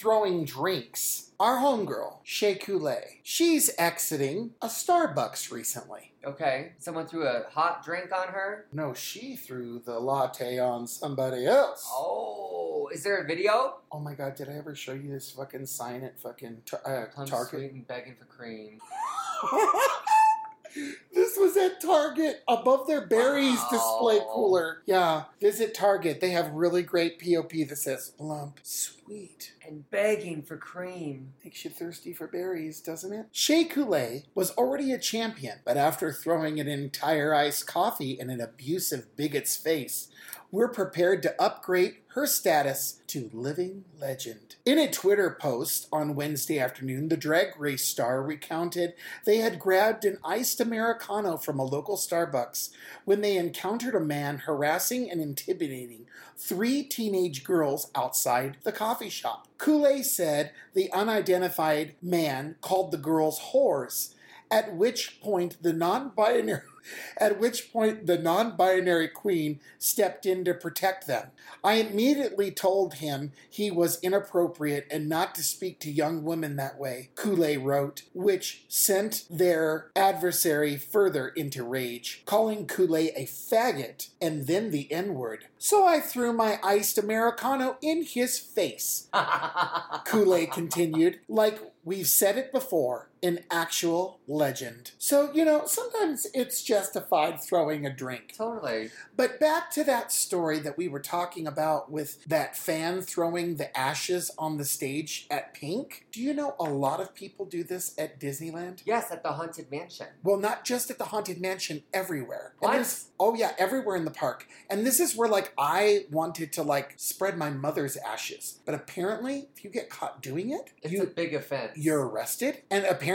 Throwing drinks, our homegirl, Shea Coulee, she's exiting a Starbucks recently. Okay, someone threw a hot drink on her. No, she threw the latte on somebody else. Oh, is there a video? Oh my god, did I ever show you this fucking sign at fucking tar- uh, Target? sweet and begging for cream. this was at Target above their berries display cooler. Yeah, visit Target. They have really great POP that says lump sweet. And begging for cream. Makes you thirsty for berries, doesn't it? Shea Coulee was already a champion, but after throwing an entire iced coffee in an abusive bigot's face, we're prepared to upgrade her status to living legend. In a Twitter post on Wednesday afternoon, the drag race star recounted they had grabbed an iced Americano from a local Starbucks when they encountered a man harassing and intimidating three teenage girls outside the coffee shop. Coulee said the unidentified man called the girls whores, at which point the non-binary at which point the non-binary queen stepped in to protect them. I immediately told him he was inappropriate and not to speak to young women that way, Coulee wrote, which sent their adversary further into rage, calling Coulee a faggot and then the N-word. So I threw my iced Americano in his face. Coulee continued, like we've said it before, an actual legend. So, you know, sometimes it's justified throwing a drink. Totally. But back to that story that we were talking about with that fan throwing the ashes on the stage at Pink. Do you know a lot of people do this at Disneyland? Yes, at the Haunted Mansion. Well, not just at the Haunted Mansion, everywhere. What? Oh yeah, everywhere in the park. And this is where like I wanted to like spread my mother's ashes. But apparently, if you get caught doing it, It's you a big offense. you're arrested. And apparently,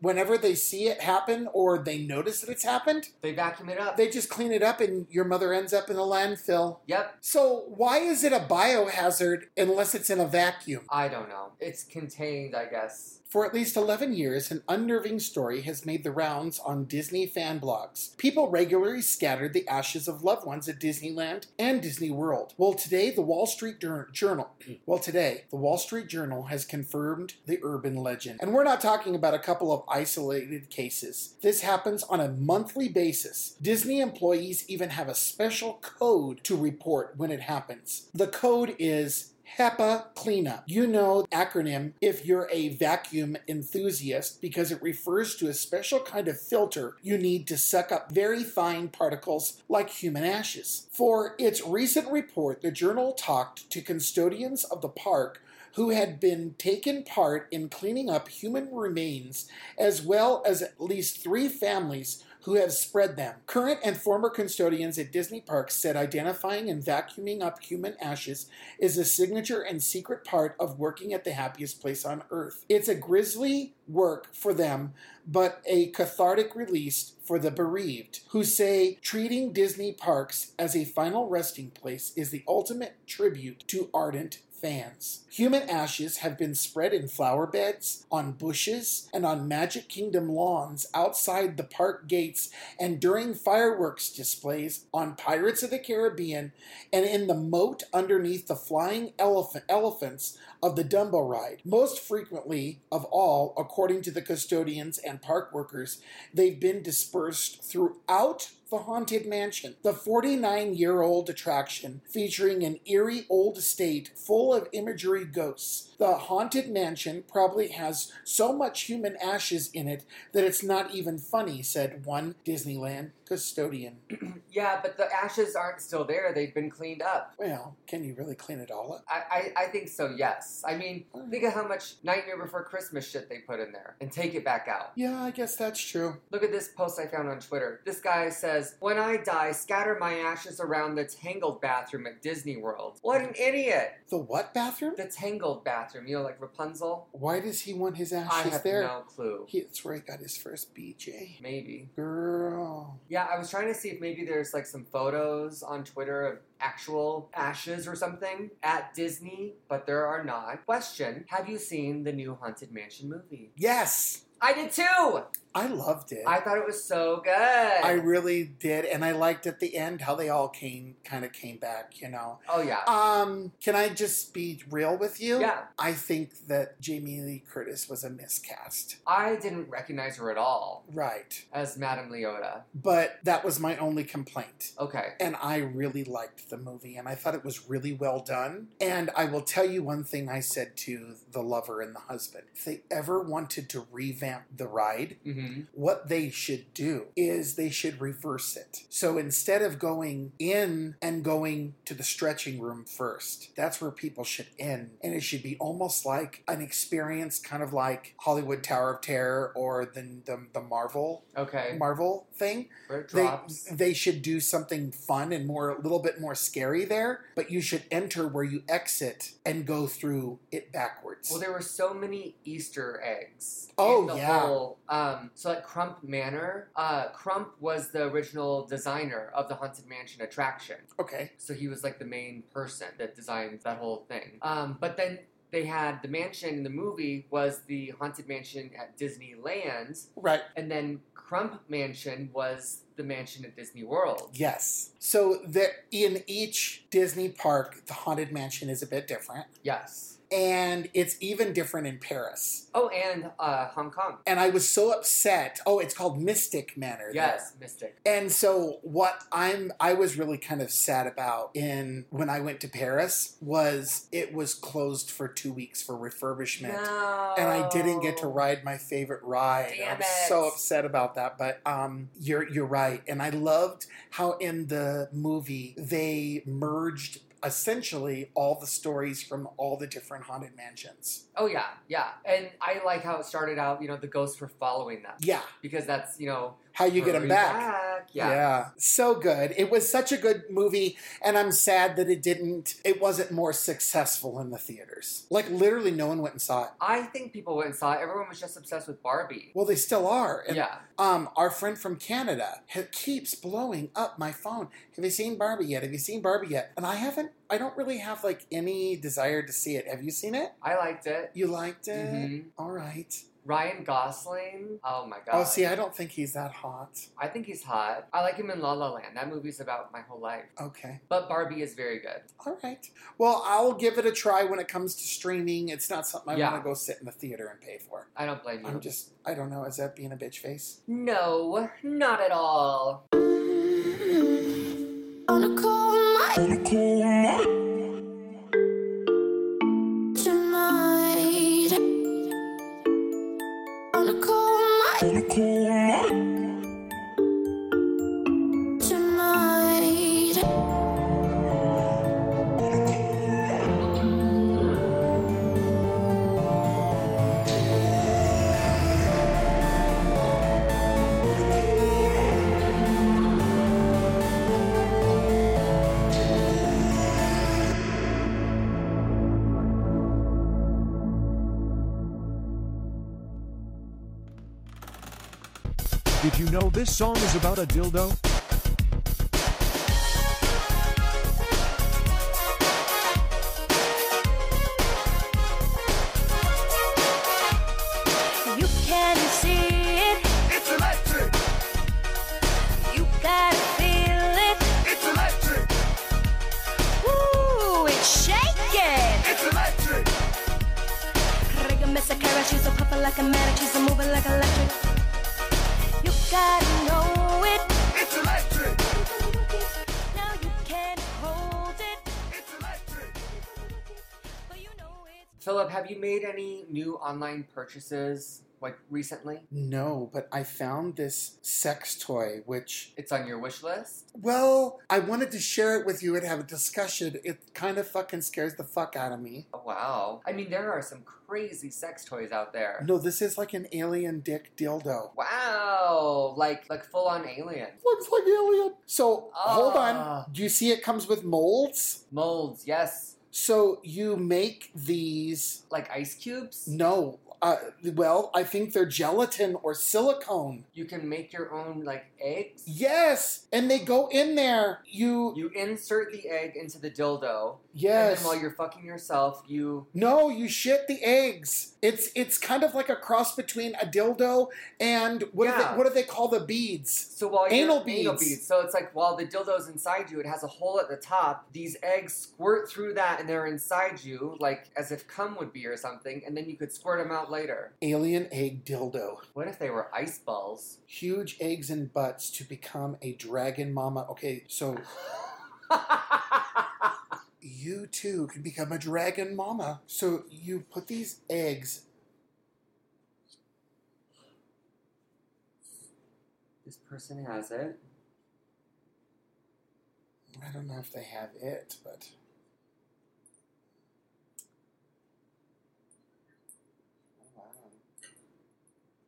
whenever they see it happen or they notice that it's happened, They vacuum it up. they just clean it up and your mother ends up in a landfill. Yep. So why is it a biohazard unless it's in a vacuum? I don't know. It's contained, I guess. For at least 11 years, an unnerving story has made the rounds on Disney fan blogs. People regularly scattered the ashes of loved ones at Disneyland and Disney World. Well, today the Wall Street Jour- Journal, well, today the Wall Street Journal has confirmed the urban legend. And we're not talking about a couple of isolated cases. This happens on a monthly basis. Disney employees even have a special code to report when it happens. The code is HEPA cleanup. You know the acronym if you're a vacuum enthusiast because it refers to a special kind of filter you need to suck up very fine particles like human ashes. For its recent report, the journal talked to custodians of the park who had been taken part in cleaning up human remains, as well as at least three families who have spread them. Current and former custodians at Disney parks said identifying and vacuuming up human ashes is a signature and secret part of working at the happiest place on earth. It's a grisly work for them, but a cathartic release for the bereaved, who say treating Disney parks as a final resting place is the ultimate tribute to ardent fans. Human ashes have been spread in flower beds, on bushes, and on Magic Kingdom lawns outside the park gates and during fireworks displays on Pirates of the Caribbean and in the moat underneath the flying elephant elephants of the Dumbo ride. Most frequently of all, according to the custodians and park workers, they've been dispersed throughout the Haunted Mansion, the 49 year old attraction featuring an eerie old estate full of imagery ghosts. The Haunted Mansion probably has so much human ashes in it that it's not even funny, said one Disneyland custodian. Yeah, but the ashes aren't still there. They've been cleaned up. Well, can you really clean it all up? I, I, I think so, yes. I mean, think of how much Nightmare Before Christmas shit they put in there and take it back out. Yeah, I guess that's true. Look at this post I found on Twitter. This guy says, When I die, scatter my ashes around the Tangled bathroom at Disney World. What an idiot! The what bathroom? The Tangled bathroom, you know, like Rapunzel? Why does he want his ashes there? I have there? no clue. He, that's where he got his first BJ. Maybe. Girl. Yeah, I was trying to see if maybe there's like some photos on Twitter of actual ashes or something at Disney, but there are not. Question Have you seen the new Haunted Mansion movie? Yes! I did too! I loved it. I thought it was so good. I really did, and I liked at the end how they all came, kind of came back. You know. oh, yeah. Um, can I just be real with you? Yeah. I think that Jamie Lee Curtis was a miscast. I didn't recognize her at all Right. as Madame Leota. But that was my only complaint. Okay. And I really liked the movie, and I thought it was really well done. And I will tell you one thing I said to the lover and the husband: if they ever wanted to revamp the ride, Mhm. Mhm. What they should do is they should reverse it. So instead of going in and going to the stretching room first, that's where people should end. And it should be almost like an experience, kind of like Hollywood Tower of Terror or the, the, the Marvel Okay. Marvel thing. They, they should do something fun and more a little bit more scary there, but you should enter where you exit and go through it backwards. Well, there were so many Easter eggs. Oh, in the yeah. Whole, um, so at Crump Manor, uh, Crump was the original designer of the Haunted Mansion attraction. Okay. So he was like the main person that designed that whole thing. Um, but then they had the mansion in the movie was the Haunted Mansion at Disneyland. Right. And then Crump Mansion was the mansion at Disney World. Yes. So that in each Disney park, the haunted mansion is a bit different, Yes. And it's even different in Paris. Oh, and uh, Hong Kong. And I was so upset. Oh, it's called Mystic Manor. there. Yes, Mystic. And so what I'm I was really kind of sad about in when I went to Paris was it was closed for 2 weeks for refurbishment. And I didn't get to ride my favorite ride. Damn I'm so upset about that, but um you're you're right. And I loved how in the movie they merged essentially all the stories from all the different haunted mansions. Oh yeah, yeah. And I like how it started out. You know, the ghosts were following them. Yeah. Because that's you know How you get them hurry back. Yeah. So good. It was such a good movie, and I'm sad that it didn't, it wasn't more successful in the theaters. Like, literally, no one went and saw it. I think people went and saw it. Everyone was just obsessed with Barbie. Well, they still are. And, Yeah. Um, our friend from Canada keeps blowing up my phone. Have you seen Barbie yet? Have you seen Barbie yet? And I haven't. I don't really have like any desire to see it. Have you seen it? I liked it. You liked it. Mhm. All right. Ryan Gosling. Oh my god. Oh, see, I don't think he's that hot. I think he's hot. I like him in La La Land. That movie's about my whole life. Okay. But Barbie is very good. All right. Well, I'll give it a try when it comes to streaming. It's not something I Yeah. want to go sit in the theater and pay for. I don't blame you. I'm just, I don't know. Is that being a bitch face? No, not at all. This song is about a dildo? You can see it. It's electric. You gotta feel it. It's electric. Ooh, it's shaking. It's electric. Riga Miss Akira, she's a puffer like a manic, Philip, have you made any new online purchases like recently? No, but I found this sex toy, which. It's on your wish list? Well, I wanted to share it with you and have a discussion. It kind of fucking scares the fuck out of me. Oh, wow. I mean, there are some crazy sex toys out there. No, this is like an alien dick dildo. Wow, like like full on alien. Looks like alien. So hold Ah. on. Do you see it comes with molds? Molds, yes. So you make these like ice cubes? No. Uh, well, I think they're gelatin or silicone. You can make your own like eggs. Yes, and they go in there. You You insert the egg into the dildo. Yes. And then while you're fucking yourself, you no, you shit the eggs. It's it's kind of like a cross between a dildo and what do Yeah. they, what do they call the beads? So while anal beads. anal beads. So it's like while the dildo's inside you, it has a hole at the top. These eggs squirt through that, and they're inside you, like as if cum would be or something. And then you could squirt them out later. Alien egg dildo. What if they were ice balls? Huge eggs and butts to become a dragon mama. Okay, so you too can become a dragon mama. So you put these eggs This person has it. I don't know if they have it, but.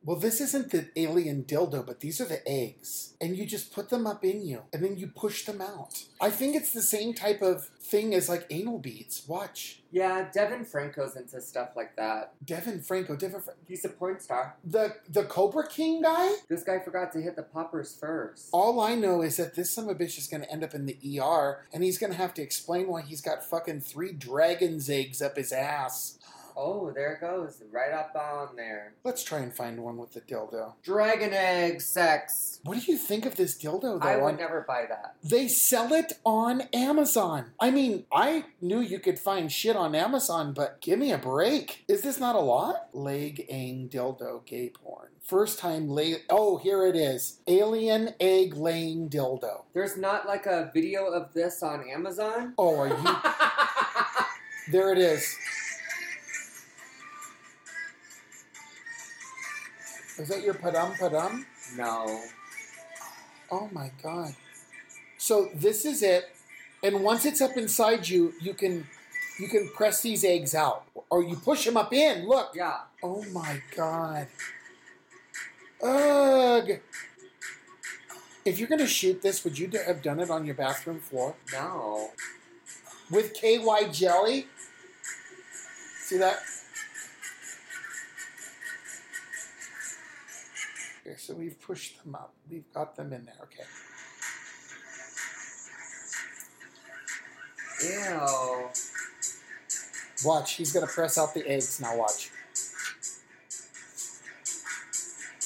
Well, this isn't the alien dildo, but these are the eggs. And you just put them up in you, and then you push them out. I think it's the same type of thing as like anal beads. Watch. Yeah, Devin Franco's into stuff like that. Devin Franco, Devin Fra- He's a porn star. the the Cobra King guy. This guy forgot to hit the poppers first. All I know is that this son of a bitch is going to end up in the ER, and he's going to have to explain why he's got fucking three dragon's eggs up his ass. Oh, there it goes. Right up on there. Let's try and find one with the dildo. Dragon egg sex. What do you think of this dildo, though? I would On- never buy that. They sell it on Amazon. I mean, I knew you could find shit on Amazon, but give me a break. Is this not a lot? Leg ang dildo gay porn. First time lay. Oh, here it is. Alien egg laying dildo. There's not like a video of this on Amazon. Oh, are you? there it is. Is that your padam padam? No. Oh my god. So this is it, and once it's up inside you, you can you can press these eggs out, or you push them up in. Look. Yeah. Oh my god. Ugh. If you're gonna shoot this, would you have done it on your bathroom floor No. with KY jelly? See that? Okay, so we've pushed them up. We've got them in there. Okay. Ew. Watch, he's gonna press out the eggs. Now watch.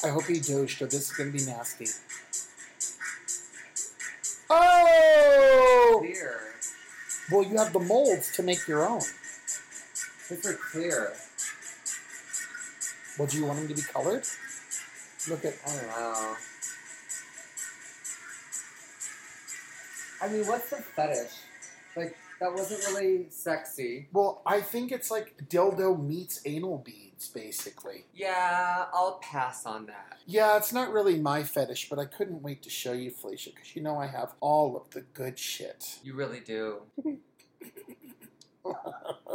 I hope he douched, or this is gonna be nasty. Oh! Clear. Well, you have the molds to make your own. These are clear. Well, do you want them to be colored? Look at. I don't know. I mean, what's the fetish? Like, that wasn't really sexy. Well, I think it's like dildo meets anal beads, basically. Yeah, I'll pass on that. Yeah, it's not really my fetish, but I couldn't wait to show you, Felicia, because you know I have all of the good shit. You really do.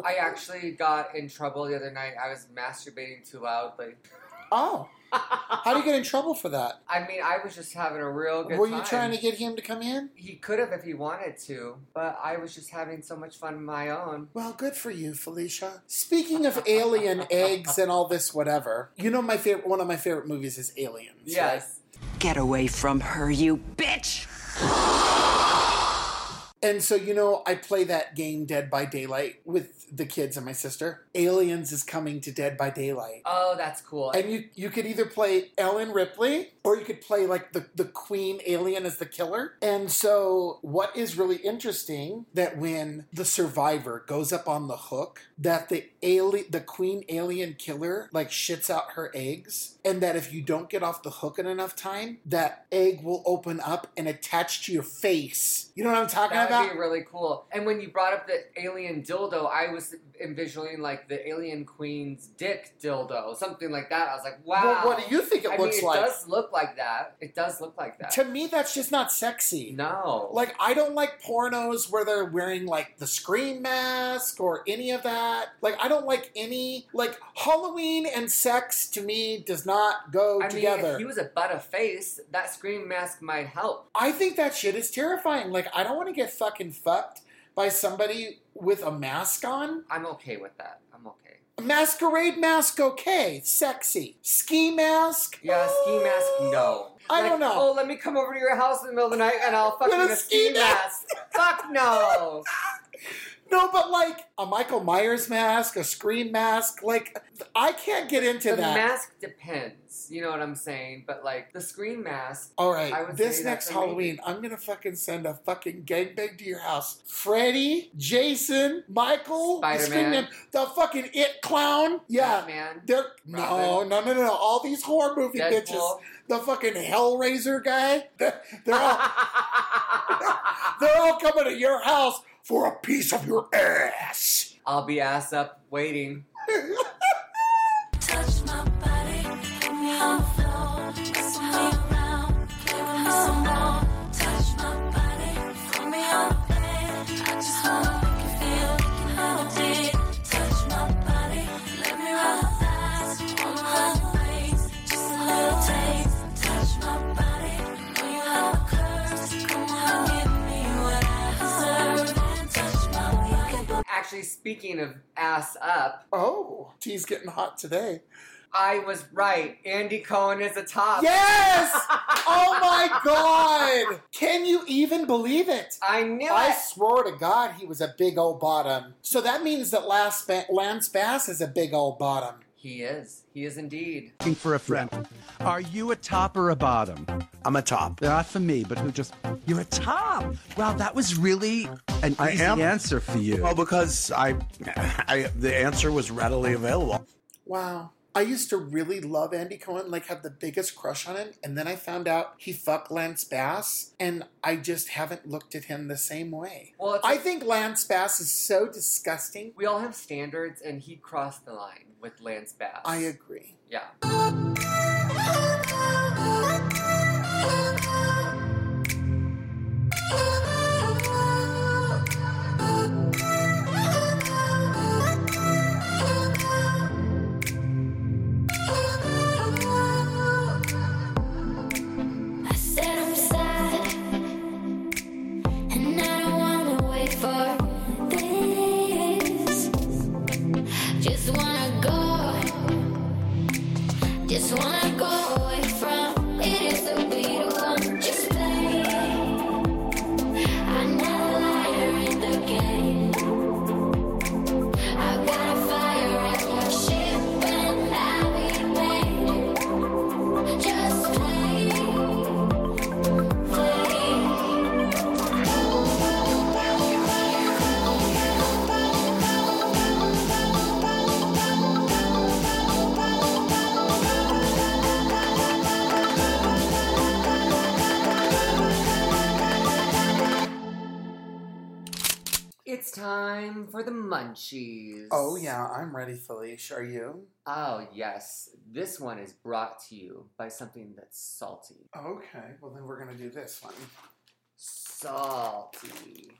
I actually got in trouble the other night. I was masturbating too loudly. Oh. How do you get in trouble for that? I mean, I was just having a real good Were time. you trying to get him to come in? He could have if he wanted to, but I was just having so much fun on my own. Well, good for you, Felicia. Speaking of alien eggs and all this whatever, you know my favorite one of my favorite movies is Aliens. Yes. Get away from her, you bitch! And so, you know, I play that game Dead by Daylight with the kids and my sister. Aliens is coming to Dead by Daylight. Oh, that's cool. And you you could either play Ellen Ripley or you could play like the, the queen alien as the killer. And so what is really interesting that when the survivor goes up on the hook, that the alien the queen alien killer like shits out her eggs, and that if you don't get off the hook in enough time, that egg will open up and attach to your face. You know what I'm talking That about? would be really cool. And when you brought up the alien dildo, I was envisioning like the alien queen's dick dildo, something like that. I was like, wow. Well, what do you think it I looks mean, like? It does look like that. It does look like that. To me, that's just not sexy. No. Like, I don't like pornos where they're wearing, like, the scream mask or any of that. Like, I don't like any, like, Halloween and sex to me does not go I mean, together. if he was a butt of face, that scream mask might help. I think that shit is terrifying. Like, I don't want to get fucking fucked by somebody with a mask on. I'm okay with that. I'm okay. Masquerade mask, okay. Sexy. Ski mask? Yeah, ski mask, no. I Like, don't know. Oh, let me come over to your house in the middle of the night and I'll fuck With a ski mask. Fuck no. No, but like a Michael Myers mask, a Scream mask, like I can't get into the that. The mask depends. You know what I'm saying? But like the scream mask. All right, this next that's a maybe. Halloween, I'm gonna fucking send a fucking gangbang to your house. Freddy, Jason, Michael, the Spider-Man. Man, the fucking It clown. Yeah, Batman. they're no, no, no, no. All these horror movie Deadpool. bitches. The fucking Hellraiser guy. They're, they're all they're all coming to your house for a piece of your ass. I'll be ass up waiting. actually, speaking of ass up, Oh, tea's getting hot today. I was right. Andy Cohen is a top. Yes! oh my god! Can you even believe it? I knew I it. swore to God he was a big old bottom. So that means that Lance, ba- Lance Bass is a big old bottom. He is. He is indeed. Looking for a friend. Are you a top or a bottom? I'm a top. Not for me, but who just. You're a top! Wow, that was really an I easy am. answer for you. Well, because I, I, the answer was readily available. Wow. I used to really love Andy Cohen, like have the biggest crush on him, and then I found out he fucked Lance Bass, and I just haven't looked at him the same way. Well, I think Lance Bass is so disgusting. We all have standards, and he crossed the line with Lance Bass. I agree. Yeah. Wanna go time for the munchies. Oh, yeah, I'm ready, Felicia. Are you? Oh, yes. This one is brought to you by something that's salty. Okay, well, then we're going to do this one. Salty.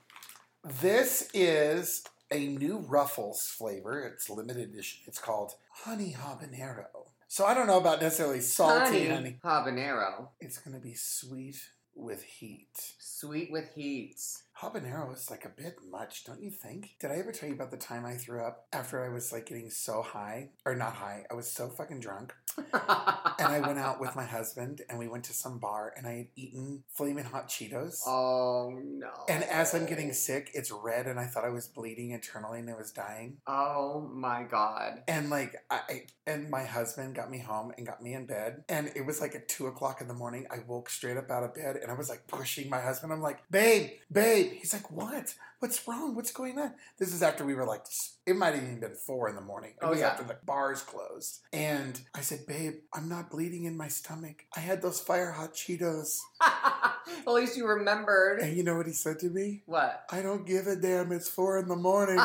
This is a new Ruffles flavor. It's limited edition. It's called Honey Habanero. So I don't know about necessarily salty honey, honey. habanero. It's going to be sweet with heat. Sweet with heat. Habanero is like a bit much, don't you think? Did I ever tell you about the time I threw up after I was like getting so high? Or not high, I was so fucking drunk. And I went out with my husband and we went to some bar and I had eaten flaming hot Cheetos. Oh no. And as I'm getting sick, it's red and I thought I was bleeding internally and I was dying. Oh my god. And like I and my husband got me home and got me in bed. And it was like at two o'clock in the morning. I woke straight up out of bed and I was like pushing my husband. I'm like, babe, babe. He's like, what? What's wrong? What's going on? This is after we were like, it might have even been four in the morning. It Oh, was yeah. after the bars closed. And I said, babe, I'm not bleeding in my stomach. I had those fire hot Cheetos. At least you remembered. And you know what he said to me? What? I don't give a damn. It's four in the morning.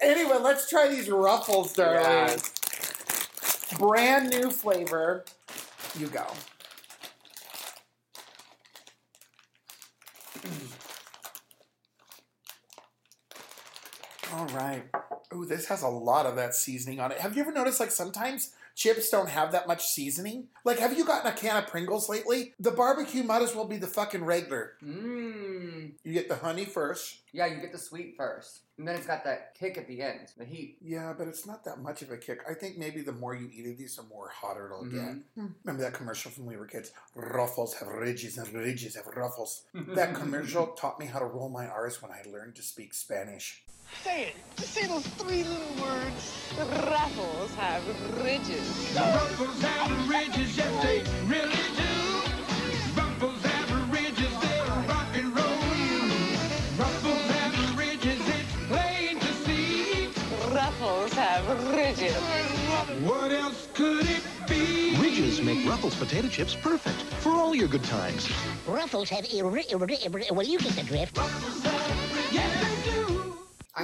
anyway, let's try these ruffles, darling. Yes. Brand new flavor. You go. All right. Ooh, this has a lot of that seasoning on it. Have you ever noticed, like, sometimes chips don't have that much seasoning? Like, have you gotten a can of Pringles lately? The barbecue might as well be the fucking regular. Mmm. You get the honey first. Yeah, you get the sweet first. And then it's got that kick at the end, the heat. Yeah, but it's not that much of a kick. I think maybe the more you eat of these, the more hotter it'll Mhm. get. Remember that commercial from when we were kids? Ruffles have ridges and ridges have ruffles. that commercial taught me how to roll my R's when I learned to speak Spanish. Say it. Just say those three little words. Ruffles have ridges. Ruffles have ridges, yes they really do. Ruffles have ridges, they'll rock and roll. Ruffles have ridges, it's plain to see. Ruffles have ridges. What else could it be? Ridges make Ruffles potato chips perfect for all your good times. Ruffles have well, you get the drift.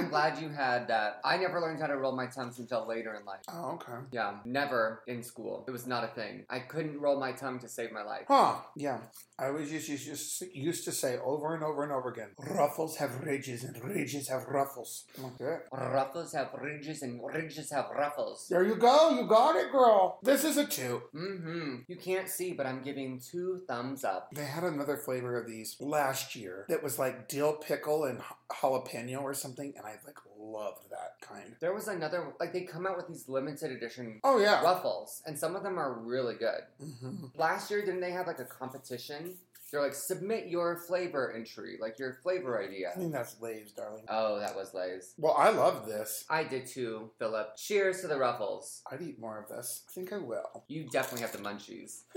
I'm glad you had that. I never learned how to roll my tongue until later in life. Oh, okay. Yeah, never in school. It was not a thing. I couldn't roll my tongue to save my life. Huh, yeah. I was just used, used, used to say over and over and over again ruffles have ridges and ridges have ruffles. Okay. Ruffles have ridges and ridges have ruffles. There you go. You got it, girl. This is a two. Mm-hmm. You can't see, but I'm giving two thumbs up. They had another flavor of these last year that was like dill pickle and jalapeno or something, and I like loved that kind. There was another, like they come out with these limited edition Oh, yeah. ruffles, and some of them are really good. Mm-hmm. Last year, didn't they have like a competition? They're like, submit your flavor entry, like your flavor idea. I think that's Lay's, darling. Oh, that was Lay's. Well, I love this. I did too, Philip. Cheers to the ruffles. I'd eat more of this. I think I will. You definitely have the munchies.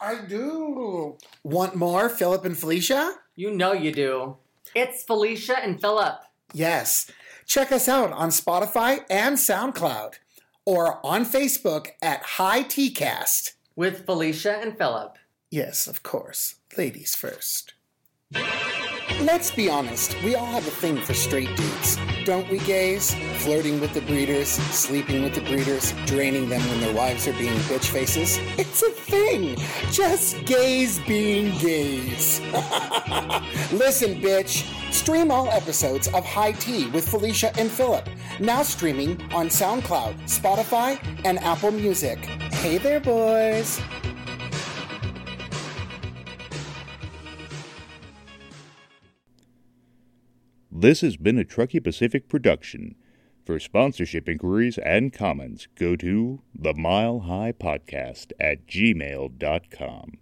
I do. Want more, Philip and Felicia? You know you do. It's Felicia and Philip. Yes. Check us out on Spotify and SoundCloud or on Facebook at High Cast. With Felicia and Philip. Yes, of course. Ladies first. Let's be honest, we all have a thing for straight dudes. Don't we, gays? Flirting with the breeders, sleeping with the breeders, draining them when their wives are being bitch faces. It's a thing. Just gays being gays. Listen, bitch. Stream all episodes of High Tea with Felicia and Philip. Now streaming on SoundCloud, Spotify, and Apple Music. Hey there, boys. This has been a Truckee Pacific production. For sponsorship inquiries and comments, go to the Mile High Podcast at gmail.com.